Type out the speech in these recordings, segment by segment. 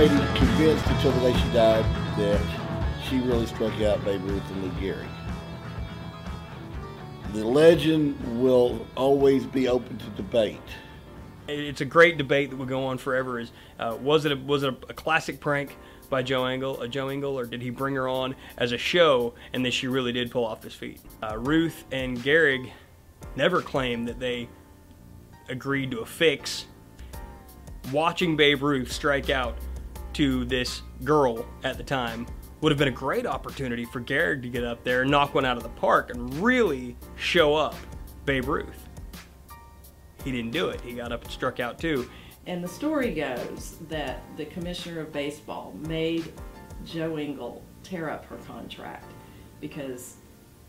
Lady convinced until the day she died that she really struck out Babe Ruth and Lou Gehrig. The legend will always be open to debate. It's a great debate that will go on forever. Is uh, was it a, was it a, a classic prank by Joe Engel, a Joe Engel, or did he bring her on as a show and then she really did pull off his feet? Uh, Ruth and Gehrig never claimed that they agreed to a fix. Watching Babe Ruth strike out to this girl at the time would have been a great opportunity for Gehrig to get up there knock one out of the park and really show up Babe Ruth. He didn't do it. He got up and struck out too. And the story goes that the commissioner of baseball made Joe Engel tear up her contract because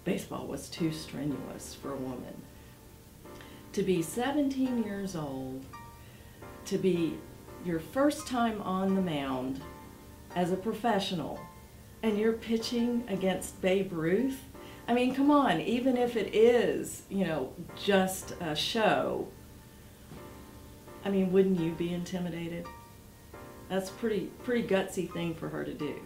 baseball was too strenuous for a woman. To be 17 years old, to be your first time on the mound as a professional, and you're pitching against Babe Ruth. I mean, come on, even if it is, you know, just a show, I mean, wouldn't you be intimidated? That's pretty pretty gutsy thing for her to do.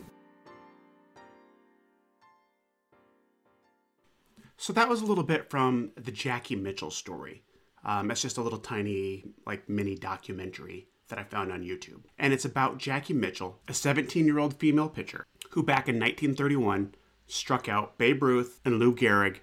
So that was a little bit from the Jackie Mitchell story. Um, it's just a little tiny, like, mini documentary that I found on YouTube. And it's about Jackie Mitchell, a 17 year old female pitcher who back in 1931 struck out Babe Ruth and Lou Gehrig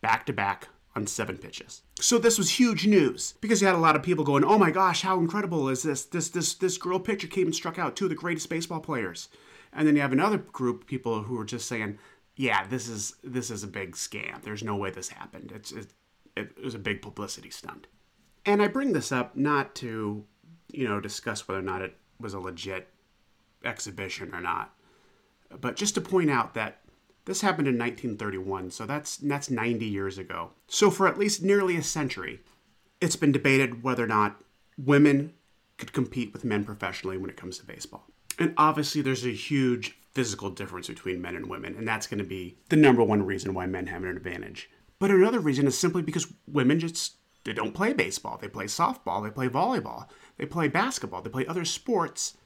back to back on seven pitches. So this was huge news because you had a lot of people going, "Oh my gosh, how incredible is this? This this this girl pitcher came and struck out two of the greatest baseball players." And then you have another group of people who are just saying, "Yeah, this is this is a big scam. There's no way this happened. It's it, it was a big publicity stunt." And I bring this up not to, you know, discuss whether or not it was a legit exhibition or not, but just to point out that this happened in 1931, so that's that's 90 years ago. So for at least nearly a century, it's been debated whether or not women could compete with men professionally when it comes to baseball. And obviously there's a huge physical difference between men and women, and that's going to be the number one reason why men have an advantage. But another reason is simply because women just they don't play baseball. They play softball, they play volleyball, they play basketball, they play other sports,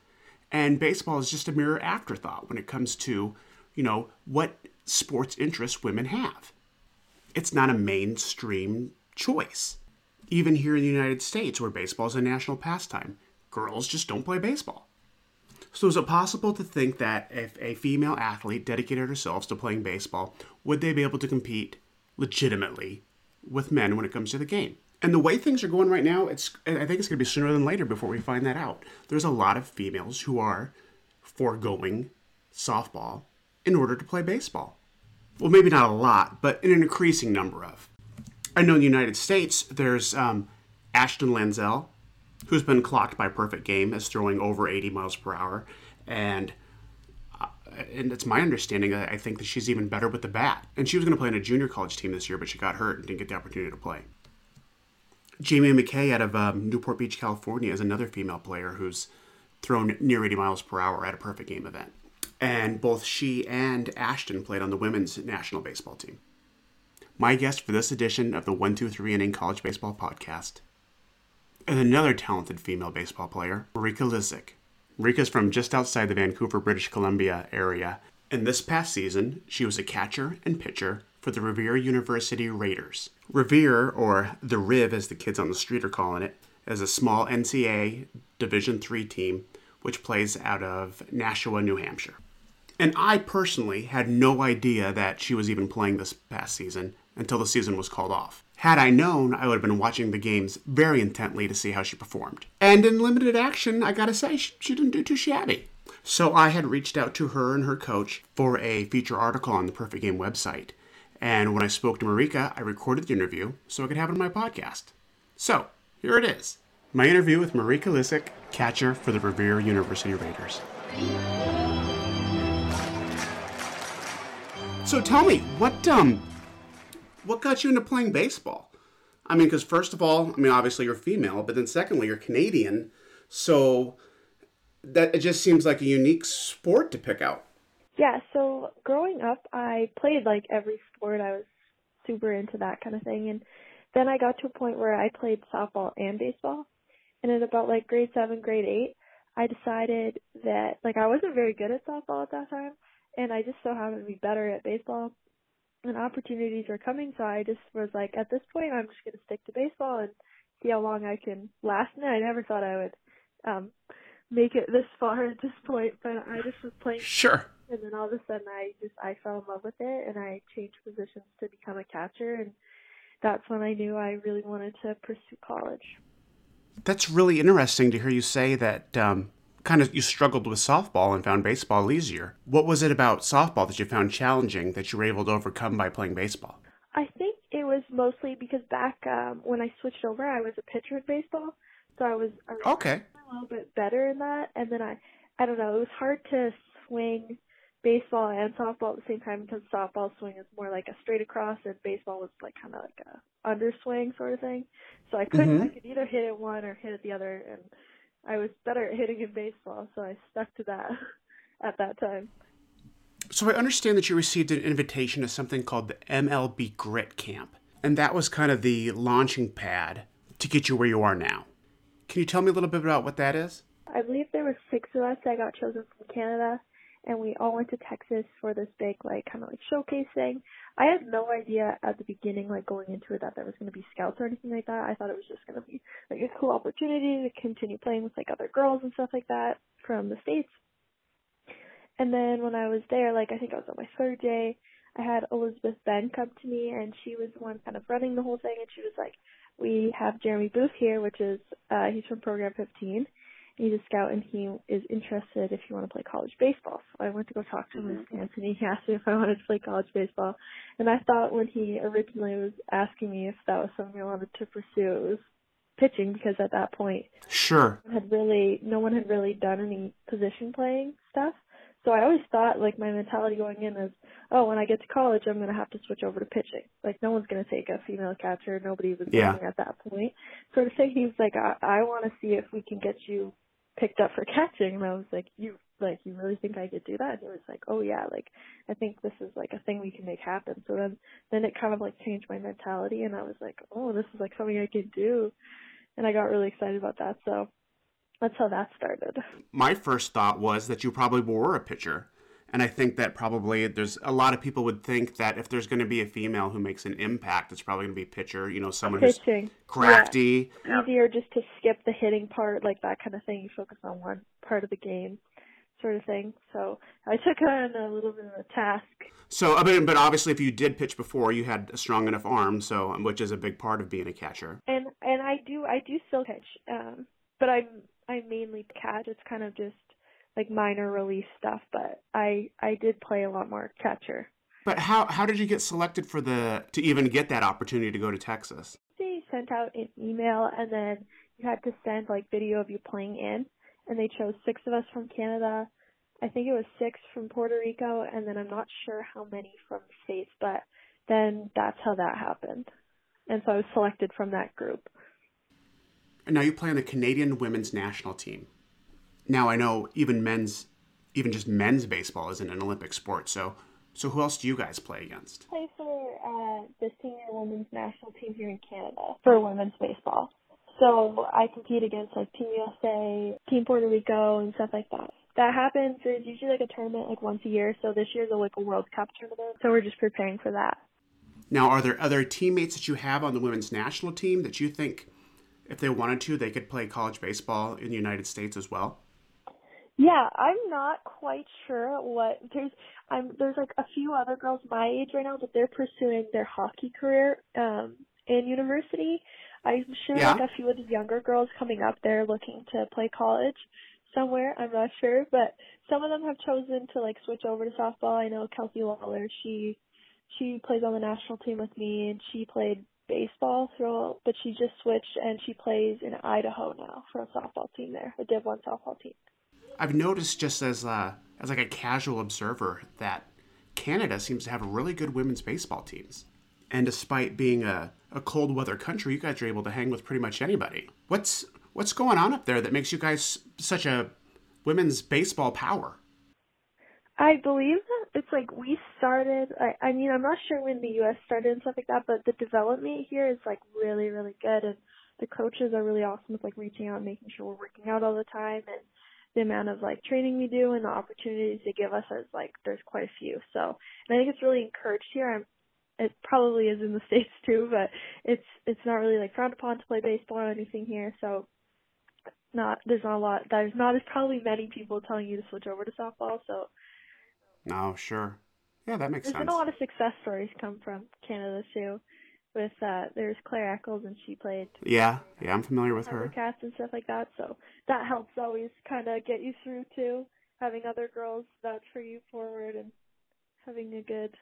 and baseball is just a mere afterthought when it comes to, you know, what sports interests women have. It's not a mainstream choice. Even here in the United States, where baseball is a national pastime, girls just don't play baseball. So, is it possible to think that if a female athlete dedicated herself to playing baseball, would they be able to compete legitimately with men when it comes to the game? And the way things are going right now, it's I think it's going to be sooner than later before we find that out. There's a lot of females who are foregoing softball in order to play baseball. Well, maybe not a lot, but in an increasing number of. I know in the United States, there's um, Ashton Lansdell, who's been clocked by Perfect Game as throwing over 80 miles per hour, and uh, and it's my understanding that I think that she's even better with the bat. And she was going to play on a junior college team this year, but she got hurt and didn't get the opportunity to play. Jamie McKay out of um, Newport Beach, California, is another female player who's thrown near 80 miles per hour at a Perfect Game event and both she and Ashton played on the women's national baseball team. My guest for this edition of the 123 Inning College Baseball Podcast is another talented female baseball player, Marika Lyszczyk. Marika's from just outside the Vancouver, British Columbia area, and this past season, she was a catcher and pitcher for the Rivier University Raiders. Rivier, or the Riv as the kids on the street are calling it, is a small NCAA Division III team which plays out of Nashua, New Hampshire. And I personally had no idea that she was even playing this past season until the season was called off. Had I known, I would have been watching the games very intently to see how she performed. And in limited action, I gotta say, she, she didn't do too shabby. So I had reached out to her and her coach for a feature article on the Perfect Game website. And when I spoke to Marika, I recorded the interview so I could have it on my podcast. So, here it is my interview with Marika Lyszczyk, catcher for the Rivier University Raiders. So tell me, what um, what got you into playing baseball? I mean, because first of all, I mean, obviously you're female, but then secondly, you're Canadian, so that it just seems like a unique sport to pick out. Yeah, so growing up, I played like every sport. I was super into that kind of thing, and then I got to a point where I played softball and baseball. And at about like grade seven, grade eight, I decided that like I wasn't very good at softball at that time, and I just so happened to be better at baseball. And opportunities were coming, so I just was like, at this point, I'm just gonna stick to baseball and see how long I can last. And I never thought I would um make it this far at this point, but I just was playing. Sure. And then all of a sudden, I just I fell in love with it, and I changed positions to become a catcher, and that's when I knew I really wanted to pursue college. That's really interesting to hear you say that. Um, kind of you struggled with softball and found baseball easier. What was it about softball that you found challenging that you were able to overcome by playing baseball? I think it was mostly because back um, when I switched over, I was a pitcher in baseball, so I was, I was Okay. a little bit better in that. And then I, I don't know, it was hard to swing baseball and softball at the same time because softball swing is more like a straight across, and baseball was like kind of like a underswing sort of thing. So I couldn't, I Mhm. could either hit it one or hit it the other, and I was better at hitting in baseball, so I stuck to that at that time. So I understand that you received an invitation to something called the MLB Grit Camp, and that was kind of the launching pad to get you where you are now. Can you tell me a little bit about what that is? I believe there were six of us that got chosen from Canada, and we all went to Texas for this big, like, kind of like showcase thing. I had no idea at the beginning, like, going into it, that there was going to be scouts or anything like that. I thought it was just going to be, like, a cool opportunity to continue playing with, like, other girls and stuff like that from the States. And then when I was there, like, I think I was on my third day, I had Elizabeth Benn come to me, and she was the one kind of running the whole thing, and she was like, we have Jeremy Booth here, which is, uh, he's from Program 15 he's a scout and he is interested if you want to play college baseball. So I went to go talk to him Mm-hmm. and Anthony. He asked me if I wanted to play college baseball. And I thought when he originally was asking me if that was something I wanted to pursue, it was pitching because at that point Sure. had really no one had really done any position playing stuff. So I always thought like my mentality going in is, oh, when I get to college, I'm gonna have to switch over to pitching. Like no one's gonna take a female catcher. Nobody was Yeah. looking at that point. Sort of thing. He was like, I, I want to see if we can get you picked up for catching. And I was like, you like you really think I could do that? And he was like, oh yeah, like I think this is like a thing we can make happen. So then then it kind of like changed my mentality, and I was like, oh, this is like something I could do, and I got really excited about that. So that's how that started. My first thought was that you probably were a pitcher. And I think that probably there's a lot of people would think that if there's going to be a female who makes an impact, it's probably going to be a pitcher, you know, someone who's Pitching. crafty. Easier just to skip the hitting part, like that kind of thing. You focus on one part of the game, sort of thing. So I took on a little bit of a task. So, I mean, but obviously, if you did pitch before, you had a strong enough arm, so which is a big part of being a catcher. And and I do I do still pitch, um, but I'm I mainly catch. It's kind of just like minor release stuff, but I I did play a lot more catcher. But how how did you get selected for the to even get that opportunity to go to Texas? They sent out an email, and then you had to send like video of you playing in, and they chose six of us from Canada. I think it was six from Puerto Rico, and then I'm not sure how many from the States, but then that's how that happened. And so I was selected from that group. And now you play on the Canadian women's national team. Now I know even men's, even just men's baseball isn't an Olympic sport. So, so who else do you guys play against? I play for uh, the senior women's national team here in Canada for women's baseball. So I compete against like Team USA, Team Puerto Rico, and stuff like that. That happens. There's usually like a tournament like once a year. So this year's a, like a World Cup tournament. So we're just preparing for that. Now, are there other teammates that you have on the women's national team that you think, if they wanted to, they could play college baseball in the United States as well? Yeah, I'm not quite sure what there's. I'm there's like a few other girls my age right now, but they're pursuing their hockey career um in university. I'm sure Yeah. like a few of the younger girls coming up there looking to play college somewhere. I'm not sure, but some of them have chosen to like switch over to softball. I know Kelsey Lalor. She she plays on the national team with me, and she played baseball throughout, but she just switched and she plays in Idaho now for a softball team there, a Div One softball team. I've noticed just as uh, as like a casual observer that Canada seems to have really good women's baseball teams. And despite being a, a cold weather country, you guys are able to hang with pretty much anybody. What's what's going on up there that makes you guys such a women's baseball power? I believe that it's like we started. I, I mean, I'm not sure when the U.S. started and stuff like that, but the development here is like really, really good, and the coaches are really awesome with like reaching out and making sure we're working out all the time, and the amount of like training we do and the opportunities they give us is like there's quite a few. So and I think it's really encouraged here. I'm it probably is in the states too, but it's it's not really like frowned upon to play baseball or anything here. So not there's not a lot there's not as probably many people telling you to switch over to softball. So no, sure, yeah, that makes there's sense. There's been a lot of success stories come from Canada too. With uh, there's Claire Eccles and she played. Yeah, yeah, I'm familiar with her. Cats and stuff like that. So that helps always kind of get you through too. Having other girls vouch for you forward and having a good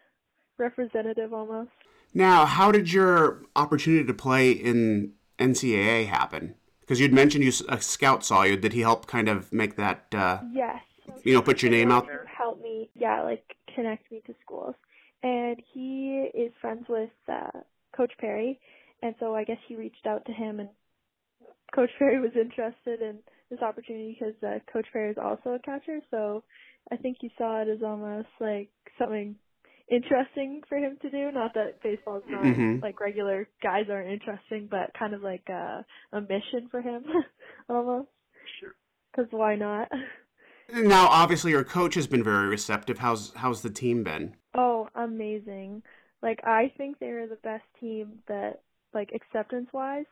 representative almost. Now, how did your opportunity to play in NCAA happen? Because you'd mentioned you a scout saw you. Did he help kind of make that? Uh, yes. You know, put your name out there. Help me, yeah, like connect me to schools. And he is friends with uh, Coach Perry, and so I guess he reached out to him, and Coach Perry was interested in this opportunity because uh, Coach Perry is also a catcher. So I think he saw it as almost like something interesting for him to do. Not that baseball is not Mhm. like regular guys aren't interesting, but kind of like a, a mission for him almost. Sure. Because why not? Now, obviously, your coach has been very receptive. How's how's the team been? Oh, amazing. Like I think they're the best team that like acceptance wise.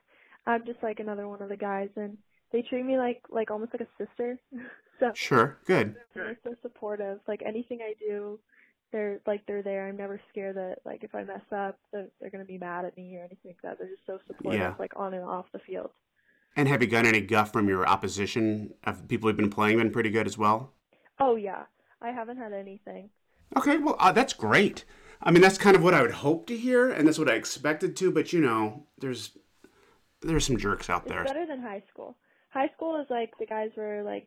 I'm just like another one of the guys and they treat me like like almost like a sister. so Sure, good. they're so supportive. Like anything I do, they're like they're there. I'm never scared that like if I mess up that they're gonna be mad at me or anything like that. They're just so supportive, Yeah. like on and off the field. And have you gotten any guff from your opposition? Have people who've been playing been pretty good as well? Oh yeah. I haven't had anything. Okay, well, uh, that's great. I mean, that's kind of what I would hope to hear, and that's what I expected to. But you know, there's there's some jerks out It's there. better than high school. High school is like the guys were like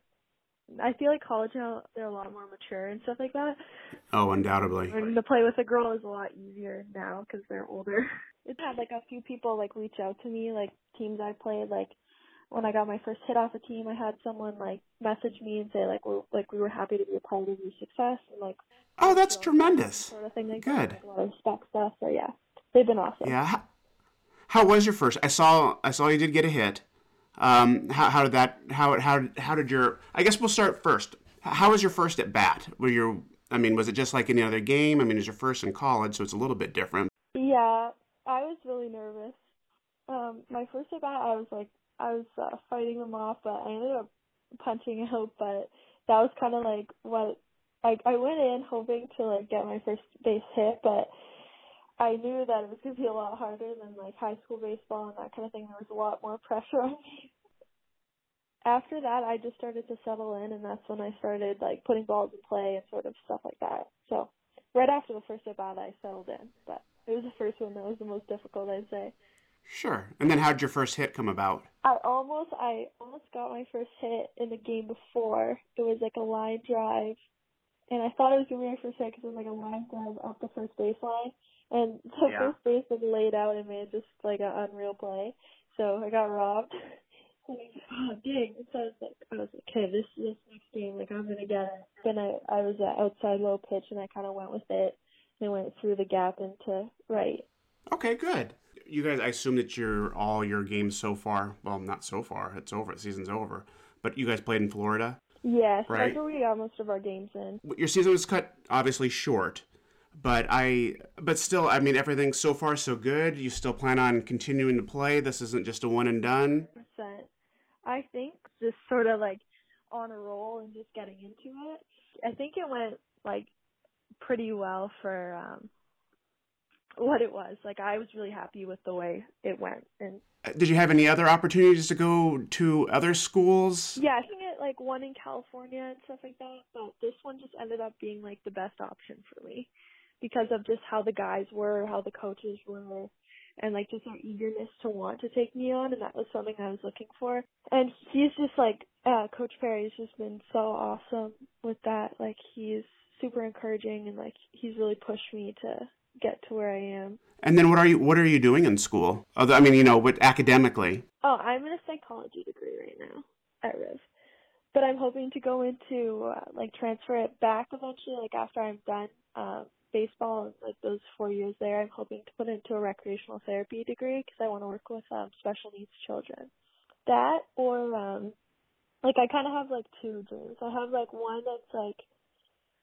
I feel like college now they're a lot more mature and stuff like that. Oh, undoubtedly. And to play with a girl is a lot easier now because they're older. It's had like a few people like reach out to me, like teams I played. Like when I got my first hit off a team, I had someone like message me and say like we're like we were happy to be a part of your success and like Oh, that's so, tremendous. sort of thing. Like Good. Like, a lot of respect stuff. So yeah, they've been awesome. Yeah. How, how was your first? I saw I saw you did get a hit. Um, how, how did that? How how how did your? I guess we'll start first. How was your first at bat? Were you? I mean, was it just like any other game? I mean, it's your first in college, so it's a little bit different. Yeah, I was really nervous. Um, my first at bat, I was like, I was uh, fighting them off, but I ended up punching out. But that was kind of like what I I went in hoping to like get my first base hit, but I knew that it was gonna be a lot harder than like high school baseball and that kind of thing. There was a lot more pressure on me. After that, I just started to settle in, and that's when I started like putting balls in play and sort of stuff like that. So right after the first at bat, I settled in, but it was the first one that was the most difficult, I'd say. Sure. And then how did your first hit come about? I almost, I almost got my first hit in the game before. It was like a line drive, and I thought it was gonna be my first hit because it was like a line drive up the first baseline, and the Yeah. first base was laid out and made just like an unreal play. So I got robbed. And I was like, oh dang! And so I was like, I was like, okay, this this next game, like I'm gonna get it. Then I I was at outside low pitch, and I kind of went with it, and went through the gap into right. Okay, good. You guys, I assume that you're all your games so far. Well, not so far. It's over. The season's over. But you guys played in Florida. Yes, Right. that's where we got most of our games in. Your season was cut obviously short, but I, but still, I mean, everything's so far so good. You still plan on continuing to play. This isn't just a one and done. percent. I think just sort of like on a roll and just getting into it. I think it went like pretty well for um what it was. Like I was really happy with the way it went and Uh, Did you have any other opportunities to go to other schools? yeah, I think it like one in California and stuff like that, but this one just ended up being like the best option for me because of just how the guys were, how the coaches were, and like just their eagerness to want to take me on, and that was something I was looking for. And he's just like uh Coach Perry's just been so awesome with that. Like he's super encouraging and like he's really pushed me to get to where I am. And then what are you what are you doing in school? Other, I mean, you know, what academically? Oh, I'm in a psychology degree right now at Riv. But I'm hoping to go into uh, like transfer it back eventually, like after I'm done um, baseball and like those four years there. I'm hoping to put into a recreational therapy degree because I want to work with um, special needs children. That or um, like I kind of have like two dreams. I have like one that's like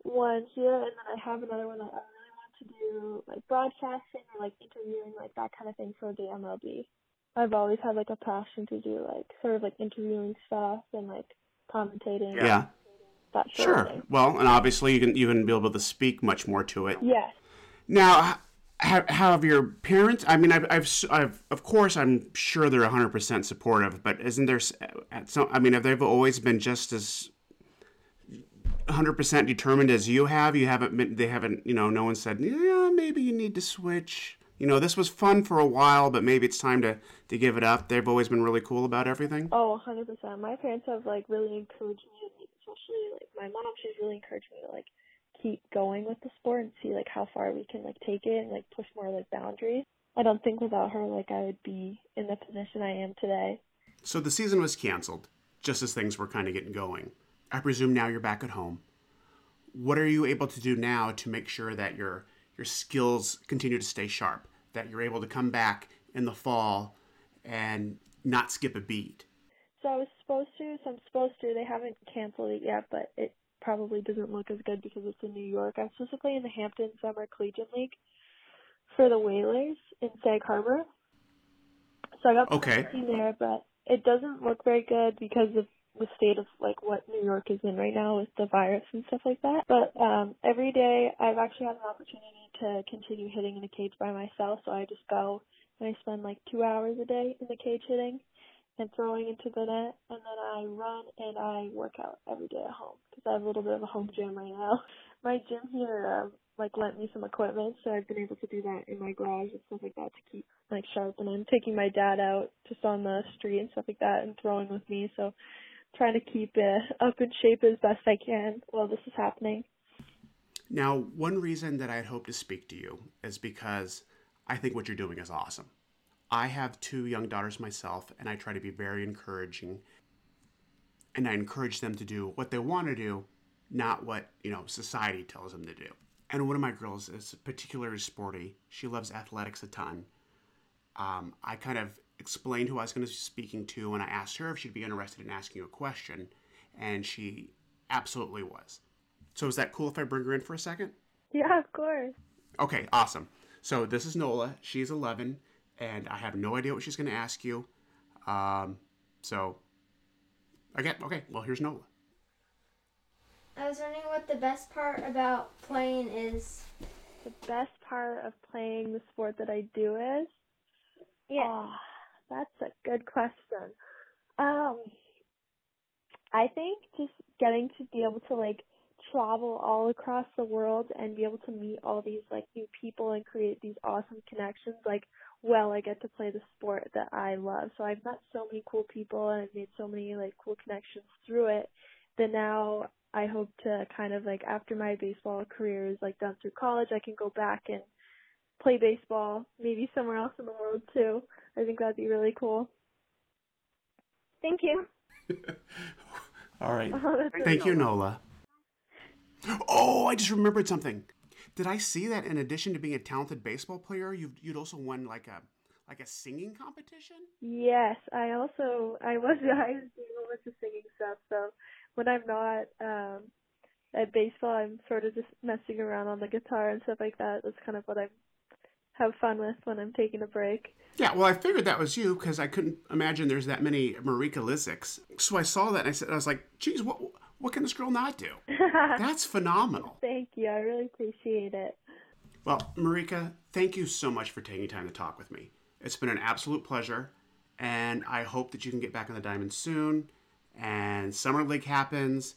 one here, and then I have another one that I to do like broadcasting or like interviewing, like that kind of thing for the MLB. I've always had like a passion to do like sort of like interviewing stuff and like commentating. Yeah. That Sure. Well, and obviously you can you can be able to speak much more to it. Yes. Now, have, have your parents? I mean, I've, I've, I've, of course, I'm sure they're 100 percent supportive. But isn't there? s- uh, At some, I mean, have they always been just as 100 percent determined as you have? You haven't been. They haven't. You know, no one said, yeah, maybe you need to switch. You know, this was fun for a while, but maybe it's time to to give it up. They've always been really cool about everything. Oh, 100%. My parents have like really encouraged me, like, especially like my mom. She's really encouraged me to like keep going with the sport and see like how far we can like take it and like push more like boundaries. I don't think without her like I would be in the position I am today. So the season was canceled just as things were kind of getting going. I presume now you're back at home. What are you able to do now to make sure that your your skills continue to stay sharp? That you're able to come back in the fall and not skip a beat. So I was supposed to, so I'm supposed to. They haven't canceled it yet, but it probably doesn't look as good because it's in New York. I'm supposed to play in the Hampton Summer Collegiate League for the Whalers in Sag Harbor. So I got Okay. the there, but it doesn't look very good because of the state of like what New York is in right now with the virus and stuff like that. But um every day I've actually had an opportunity to continue hitting in the cage by myself, so I just go and I spend like two hours a day in the cage hitting and throwing into the net, and then I run and I work out every day at home because I have a little bit of a home gym right now. My gym here um, like lent me some equipment, so I've been able to do that in my garage and stuff like that to keep like sharp. And I'm taking my dad out just on the street and stuff like that and throwing with me, so trying to keep it up in shape as best I can while this is happening. Now, one reason that I'd hope to speak to you is because I think what you're doing is awesome. I have two young daughters myself, and I try to be very encouraging. And I encourage them to do what they want to do, not what, you know, society tells them to do. And one of my girls is particularly sporty. She loves athletics a ton. Um, I kind of explained who I was going to be speaking to, and I asked her if she'd be interested in asking you a question, and she absolutely was. So is that cool if I bring her in for a second? Yeah, of course. Okay, awesome. So this is Nola. She's 11, and I have no idea what she's going to ask you. Um, so, okay, okay. Well, here's Nola. I was wondering what the best part about playing is. The best part of playing the sport that I do is Yeah. Ah, that's a good question. Um, I think just getting to be able to like travel all across the world and be able to meet all these like new people and create these awesome connections like well I get to play the sport that I love. So I've met so many cool people and I've made so many like cool connections through it that now I hope to kind of like after my baseball career is like done through college I can go back and play baseball, maybe somewhere else in the world too. I think that'd be really cool. Thank you. All right. Oh, Thank you. Nola. Oh, I just remembered something. Did I see that in addition to being a talented baseball player, you've, you'd also won like a like a singing competition? Yes, I also I was I was doing a bunch of singing stuff. So when I'm not um at baseball, I'm sort of just messing around on the guitar and stuff like that. That's kind of what I have fun with when I'm taking a break. Yeah, well, I figured that was you because I couldn't imagine there's that many Marika Lyszczyks. So I saw that and I said, I was like, geez, what what can this girl not do? That's phenomenal. Thank you. I really appreciate it. Well, Marika, thank you so much for taking time to talk with me. It's been an absolute pleasure, and I hope that you can get back on the diamond soon. And summer league happens,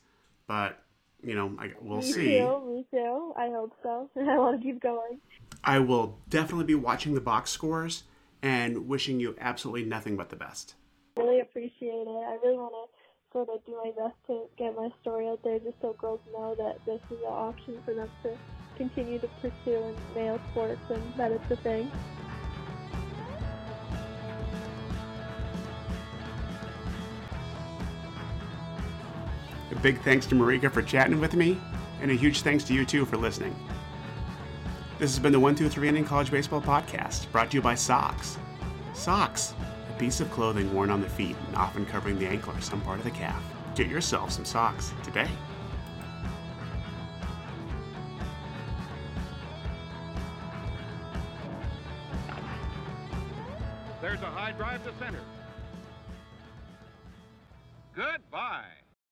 but you know, I, we'll me see. too. Me too. I hope so. I want to keep going. I will definitely be watching the box scores and wishing you absolutely nothing but the best. really appreciate it. I really want to sort of do my best to get my story out there just so girls know that this is an option for them to continue to pursue in male sports and that it's a thing. A big thanks to Marika for chatting with me, and a huge thanks to you too for listening. This has been the One Through Three Inning College Baseball Podcast, brought to you by Socks. Socks, a piece of clothing worn on the feet and often covering the ankle or some part of the calf. Get yourself some socks today. There's a high drive to center.